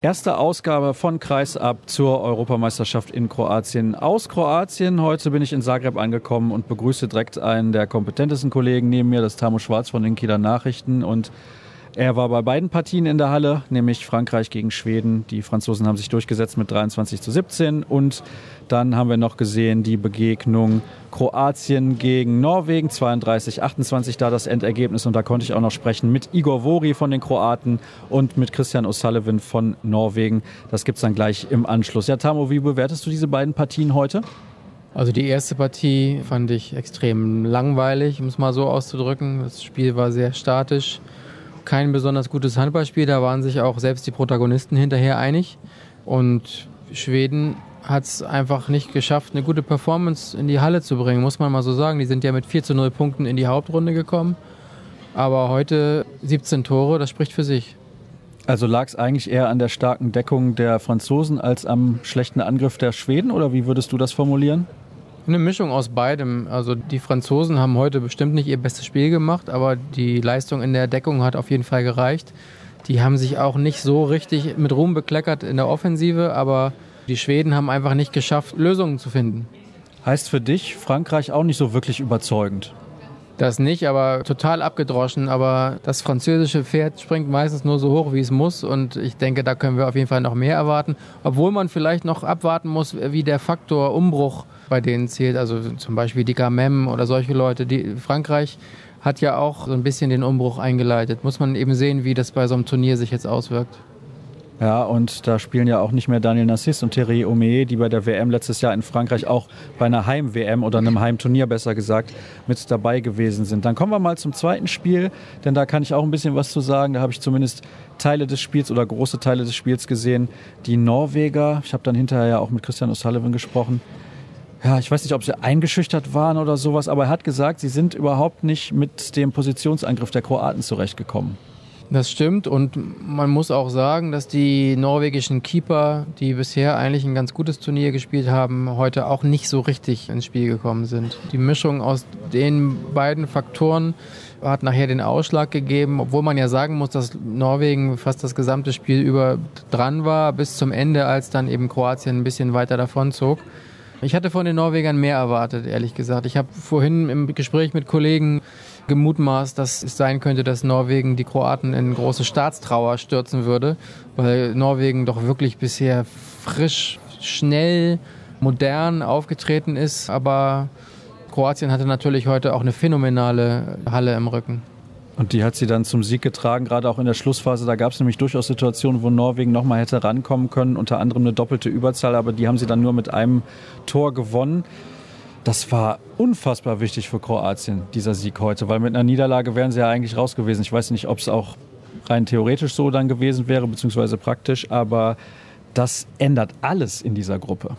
Erste Ausgabe von Kreisab zur Europameisterschaft in Kroatien. Aus Kroatien. Heute bin ich in Zagreb angekommen und begrüße direkt einen der kompetentesten Kollegen neben mir, das Tamo Schwarz von den Kieler Nachrichten. Und er war bei beiden Partien in der Halle, nämlich Frankreich gegen Schweden. Die Franzosen haben sich durchgesetzt mit 23 zu 17. Und dann haben wir noch gesehen die Begegnung Kroatien gegen Norwegen, 32, 28 da das Endergebnis. Und da konnte ich auch noch sprechen mit Igor Vori von den Kroaten und mit Christian O'Sullivan von Norwegen. Das gibt es dann gleich im Anschluss. Ja, Tamo, wie bewertest du diese beiden Partien heute? Also die erste Partie fand ich extrem langweilig, um es mal so auszudrücken. Das Spiel war sehr statisch kein besonders gutes Handballspiel. Da waren sich auch selbst die Protagonisten hinterher einig. Und Schweden hat es einfach nicht geschafft, eine gute Performance in die Halle zu bringen, muss man mal so sagen. Die sind ja mit 4 zu 0 Punkten in die Hauptrunde gekommen. Aber heute 17 Tore, das spricht für sich. Also lag es eigentlich eher an der starken Deckung der Franzosen als am schlechten Angriff der Schweden? Oder wie würdest du das formulieren? Eine Mischung aus beidem. Also die Franzosen haben heute bestimmt nicht ihr bestes Spiel gemacht, aber die Leistung in der Deckung hat auf jeden Fall gereicht. Die haben sich auch nicht so richtig mit Ruhm bekleckert in der Offensive, aber die Schweden haben einfach nicht geschafft, Lösungen zu finden. Heißt für dich Frankreich auch nicht so wirklich überzeugend? Das nicht, aber total abgedroschen. Aber das französische Pferd springt meistens nur so hoch, wie es muss. Und ich denke, da können wir auf jeden Fall noch mehr erwarten. Obwohl man vielleicht noch abwarten muss, wie der Faktor Umbruch bei denen zählt. Also zum Beispiel die Gamem oder solche Leute. Die, Frankreich hat ja auch so ein bisschen den Umbruch eingeleitet. Muss man eben sehen, wie das bei so einem Turnier sich jetzt auswirkt. Ja, und da spielen ja auch nicht mehr Daniel Nassis und Thierry Omeye, die bei der WM letztes Jahr in Frankreich auch bei einer Heim-WM oder einem Heimturnier besser gesagt mit dabei gewesen sind. Dann kommen wir mal zum zweiten Spiel, denn da kann ich auch ein bisschen was zu sagen. Da habe ich zumindest Teile des Spiels oder große Teile des Spiels gesehen. Die Norweger, ich habe dann hinterher ja auch mit Christian O'Sullivan gesprochen, ja, ich weiß nicht, ob sie eingeschüchtert waren oder sowas, aber er hat gesagt, sie sind überhaupt nicht mit dem Positionsangriff der Kroaten zurechtgekommen. Das stimmt und man muss auch sagen, dass die norwegischen Keeper, die bisher eigentlich ein ganz gutes Turnier gespielt haben, heute auch nicht so richtig ins Spiel gekommen sind. Die Mischung aus den beiden Faktoren hat nachher den Ausschlag gegeben, obwohl man ja sagen muss, dass Norwegen fast das gesamte Spiel über dran war, bis zum Ende, als dann eben Kroatien ein bisschen weiter davon zog. Ich hatte von den Norwegern mehr erwartet, ehrlich gesagt. Ich habe vorhin im Gespräch mit Kollegen gemutmaßt, dass es sein könnte, dass Norwegen die Kroaten in große Staatstrauer stürzen würde, weil Norwegen doch wirklich bisher frisch, schnell, modern aufgetreten ist. Aber Kroatien hatte natürlich heute auch eine phänomenale Halle im Rücken. Und die hat sie dann zum Sieg getragen, gerade auch in der Schlussphase. Da gab es nämlich durchaus Situationen, wo Norwegen nochmal hätte rankommen können, unter anderem eine doppelte Überzahl, aber die haben sie dann nur mit einem Tor gewonnen. Das war unfassbar wichtig für Kroatien, dieser Sieg heute, weil mit einer Niederlage wären sie ja eigentlich raus gewesen. Ich weiß nicht, ob es auch rein theoretisch so dann gewesen wäre, beziehungsweise praktisch, aber das ändert alles in dieser Gruppe.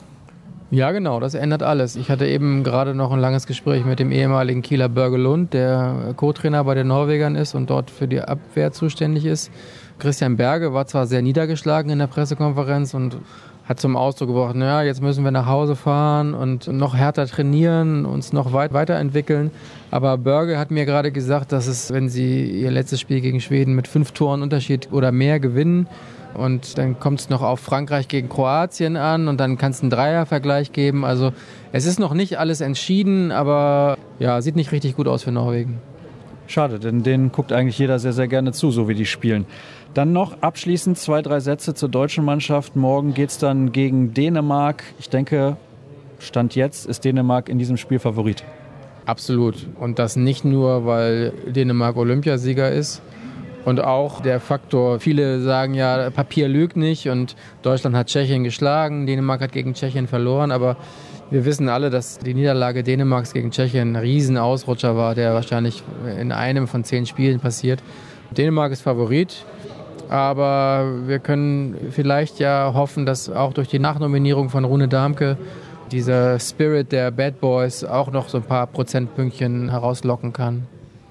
Ja, genau, das ändert alles. Ich hatte eben gerade noch ein langes Gespräch mit dem ehemaligen Kieler Börge Lund, der Co-Trainer bei den Norwegern ist und dort für die Abwehr zuständig ist. Christian Berge war zwar sehr niedergeschlagen in der Pressekonferenz und hat zum Ausdruck gebracht, naja, jetzt müssen wir nach Hause fahren und noch härter trainieren, uns noch weit weiterentwickeln. Aber Börge hat mir gerade gesagt, dass es, wenn sie ihr letztes Spiel gegen Schweden mit fünf Toren Unterschied oder mehr gewinnen, und dann kommt es noch auf Frankreich gegen Kroatien an und dann kann es einen Dreiervergleich geben. Also es ist noch nicht alles entschieden, aber ja, sieht nicht richtig gut aus für Norwegen. Schade, denn denen guckt eigentlich jeder sehr, sehr gerne zu, so wie die spielen. Dann noch abschließend zwei, drei Sätze zur deutschen Mannschaft. Morgen geht es dann gegen Dänemark. Ich denke, Stand jetzt ist Dänemark in diesem Spiel Favorit. Absolut. Und das nicht nur, weil Dänemark Olympiasieger ist, und auch der Faktor, viele sagen ja, Papier lügt nicht und Deutschland hat Tschechien geschlagen, Dänemark hat gegen Tschechien verloren, aber wir wissen alle, dass die Niederlage Dänemarks gegen Tschechien ein Riesenausrutscher war, der wahrscheinlich in einem von zehn Spielen passiert. Dänemark ist Favorit, aber wir können vielleicht ja hoffen, dass auch durch die Nachnominierung von Rune Darmke dieser Spirit der Bad Boys auch noch so ein paar Prozentpünktchen herauslocken kann.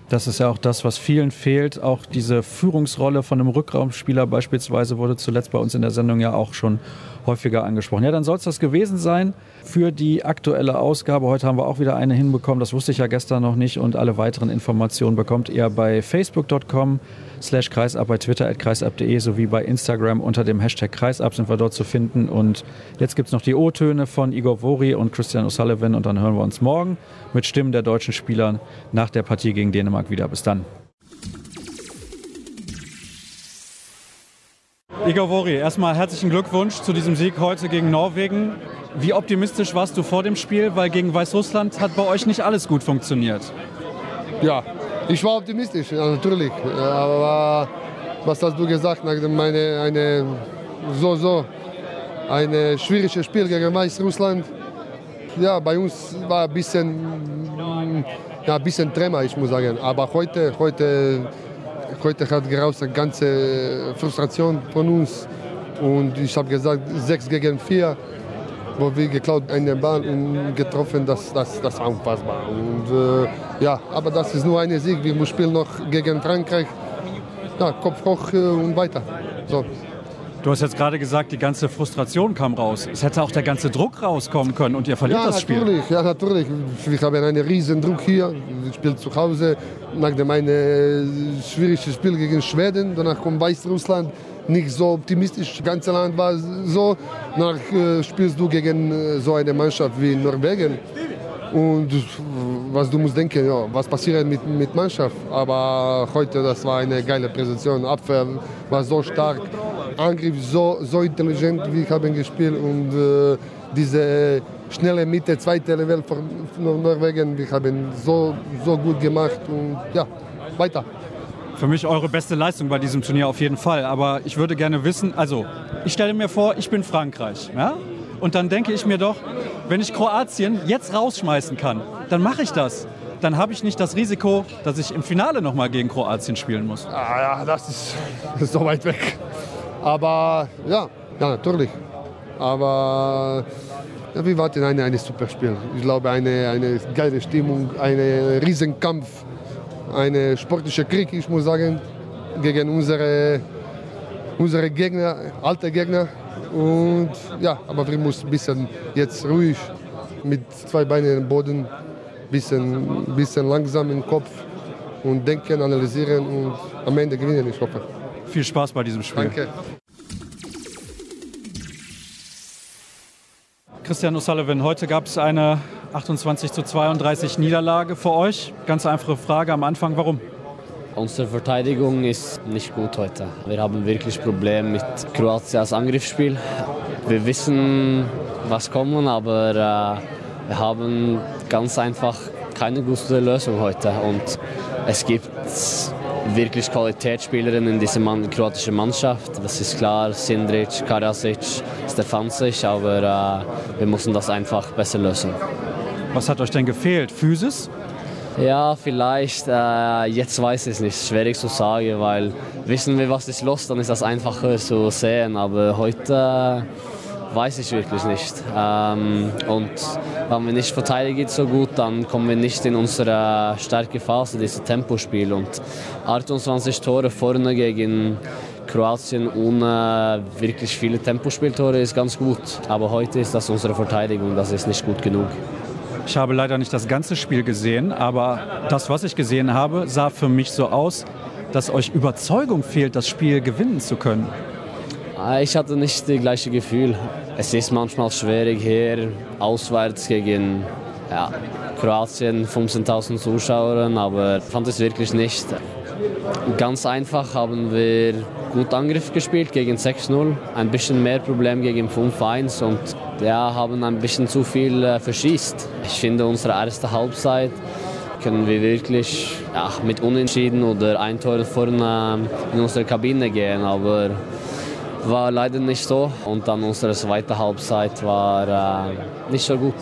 Das ist ja auch das, was vielen fehlt. Auch diese Führungsrolle von einem Rückraumspieler beispielsweise wurde zuletzt bei uns in der Sendung ja auch schon häufiger angesprochen. Ja, dann soll es das gewesen sein für die aktuelle Ausgabe. Heute haben wir auch wieder eine hinbekommen. Das wusste ich ja gestern noch nicht. Und alle weiteren Informationen bekommt ihr bei facebook.com slash kreisab, bei Twitter at kreisab.de sowie bei Instagram unter dem Hashtag kreisab sind wir dort zu finden. Und jetzt gibt es noch die O-Töne von Igor Vori und Christian O'Sullivan und dann hören wir uns morgen mit Stimmen der deutschen Spieler nach der Partie gegen Dänemark wieder. Bis dann. Igor Vori, erstmal herzlichen Glückwunsch zu diesem Sieg heute gegen Norwegen. Wie optimistisch warst du vor dem Spiel? Weil gegen Weißrussland hat bei euch nicht alles gut funktioniert. Ja, ich war optimistisch, natürlich. Aber was hast du gesagt nach dem meine, eine so so ein schwieriges Spiel gegen Weißrussland? Ja, bei uns war ein bisschen, ja, ein bisschen Tremor, ich muss sagen. Aber heute, heute, heute hat geraus eine ganze Frustration von uns. Und ich habe gesagt, 6 gegen 4 wo wir geklaut einen Ball und getroffen, das, das, das war unfassbar. Und, äh, ja, aber das ist nur ein Sieg. Wir spielen noch gegen Frankreich. Ja, Kopf hoch äh, und weiter. So. Du hast jetzt gerade gesagt, die ganze Frustration kam raus. Es hätte auch der ganze Druck rauskommen können und ihr verliert ja, das Spiel. Natürlich, ja, natürlich. Wir haben einen riesen Druck hier. Ich spiele zu Hause. Nach dem einen schwierigen Spiel gegen Schweden, danach kommt Weißrussland nicht so optimistisch. Das ganze Land war so. Danach äh, spielst du gegen äh, so eine Mannschaft wie Norwegen. Und was du musst denken, ja, was passiert mit, mit Mannschaft. Aber heute, das war eine geile Präsentation. Abwehr war so stark, Angriff so, so intelligent, wie ich habe gespielt. Und äh, diese schnelle Mitte, zweite Level von Norwegen, wir haben so, so gut gemacht. Und ja, weiter für mich eure beste Leistung bei diesem Turnier auf jeden Fall. Aber ich würde gerne wissen, also ich stelle mir vor, ich bin Frankreich. Ja? Und dann denke ich mir doch, wenn ich Kroatien jetzt rausschmeißen kann, dann mache ich das. Dann habe ich nicht das Risiko, dass ich im Finale nochmal gegen Kroatien spielen muss. Ah ja, das ist, das ist so weit weg. Aber ja, ja natürlich. Aber ja, wir warten ein, ein super Spiel. Ich glaube, eine, eine geile Stimmung, ein Riesenkampf ein sportlicher Krieg, ich muss sagen, gegen unsere, unsere Gegner, alte Gegner. Und ja, aber wir müssen ein bisschen jetzt ruhig mit zwei Beinen im Boden, ein bisschen, bisschen langsam im Kopf und denken, analysieren und am Ende gewinnen, ich hoffe. Viel Spaß bei diesem Spiel. Danke. Christian O'Sullivan, heute gab es eine 28 zu 32 Niederlage für euch. Ganz einfache Frage am Anfang, warum? Unsere Verteidigung ist nicht gut heute. Wir haben wirklich Probleme mit Kroatien als Angriffsspiel. Wir wissen, was kommt, aber äh, wir haben ganz einfach keine gute Lösung heute. Und es gibt wirklich Qualitätsspielerinnen in dieser Mann, kroatischen Mannschaft. Das ist klar, Sindric, Karasic, Stefancic, aber äh, wir müssen das einfach besser lösen. Was hat euch denn gefehlt? Physis? Ja, vielleicht. Äh, jetzt weiß ich es nicht. Schwierig zu sagen, weil wissen wir, was ist los, dann ist das einfacher zu sehen. Aber heute äh, weiß ich wirklich nicht. Ähm, und wenn wir nicht verteidigen so gut, dann kommen wir nicht in unsere starke Phase, dieses Tempospiel. Und 28 Tore vorne gegen Kroatien ohne wirklich viele Tempospieltore ist ganz gut. Aber heute ist das unsere Verteidigung, das ist nicht gut genug. Ich habe leider nicht das ganze Spiel gesehen, aber das, was ich gesehen habe, sah für mich so aus, dass euch Überzeugung fehlt, das Spiel gewinnen zu können. Ah, ich hatte nicht das gleiche Gefühl. Es ist manchmal schwierig hier auswärts gegen ja, Kroatien, 15.000 Zuschauer, aber ich fand es wirklich nicht. Ganz einfach haben wir gut Angriff gespielt gegen 6-0, ein bisschen mehr Problem gegen 5-1 und ja, haben ein bisschen zu viel äh, verschießt. Ich finde, unsere erste Halbzeit können wir wirklich ja, mit Unentschieden oder ein Tor vorne in unsere Kabine gehen, aber war leider nicht so. Und dann unsere zweite Halbzeit war äh, nicht so gut.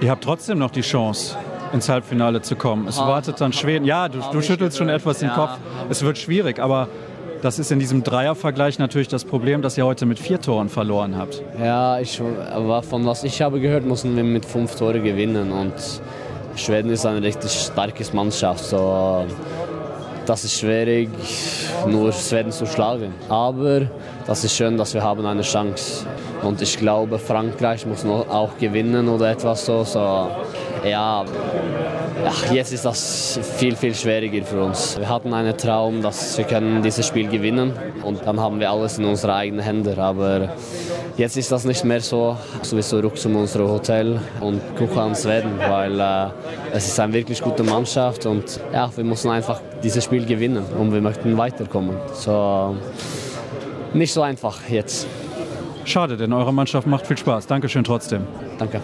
Ihr habt trotzdem noch die Chance, ins Halbfinale zu kommen. Es ah, wartet dann Schweden. Ja, du, du schüttelst schon etwas den ja. Kopf. Es wird schwierig, aber das ist in diesem Dreiervergleich natürlich das Problem, dass ihr heute mit vier Toren verloren habt. Ja, ich, aber von was ich habe gehört, müssen wir mit fünf Toren gewinnen. Und Schweden ist eine richtig starke Mannschaft. So, das ist schwierig, nur Schweden zu schlagen. Aber das ist schön, dass wir haben eine Chance. Und ich glaube, Frankreich muss auch gewinnen oder etwas so. so ja, Ach, jetzt ist das viel, viel schwieriger für uns. Wir hatten einen Traum, dass wir können dieses Spiel gewinnen und dann haben wir alles in unsere eigenen Hände. Aber jetzt ist das nicht mehr so. Sowieso ruck zum unserem Hotel und gucken an Schweden, weil äh, es ist eine wirklich gute Mannschaft und ja, wir müssen einfach dieses Spiel gewinnen und wir möchten weiterkommen. So, nicht so einfach jetzt. Schade, denn eure Mannschaft macht viel Spaß. Dankeschön trotzdem. Danke.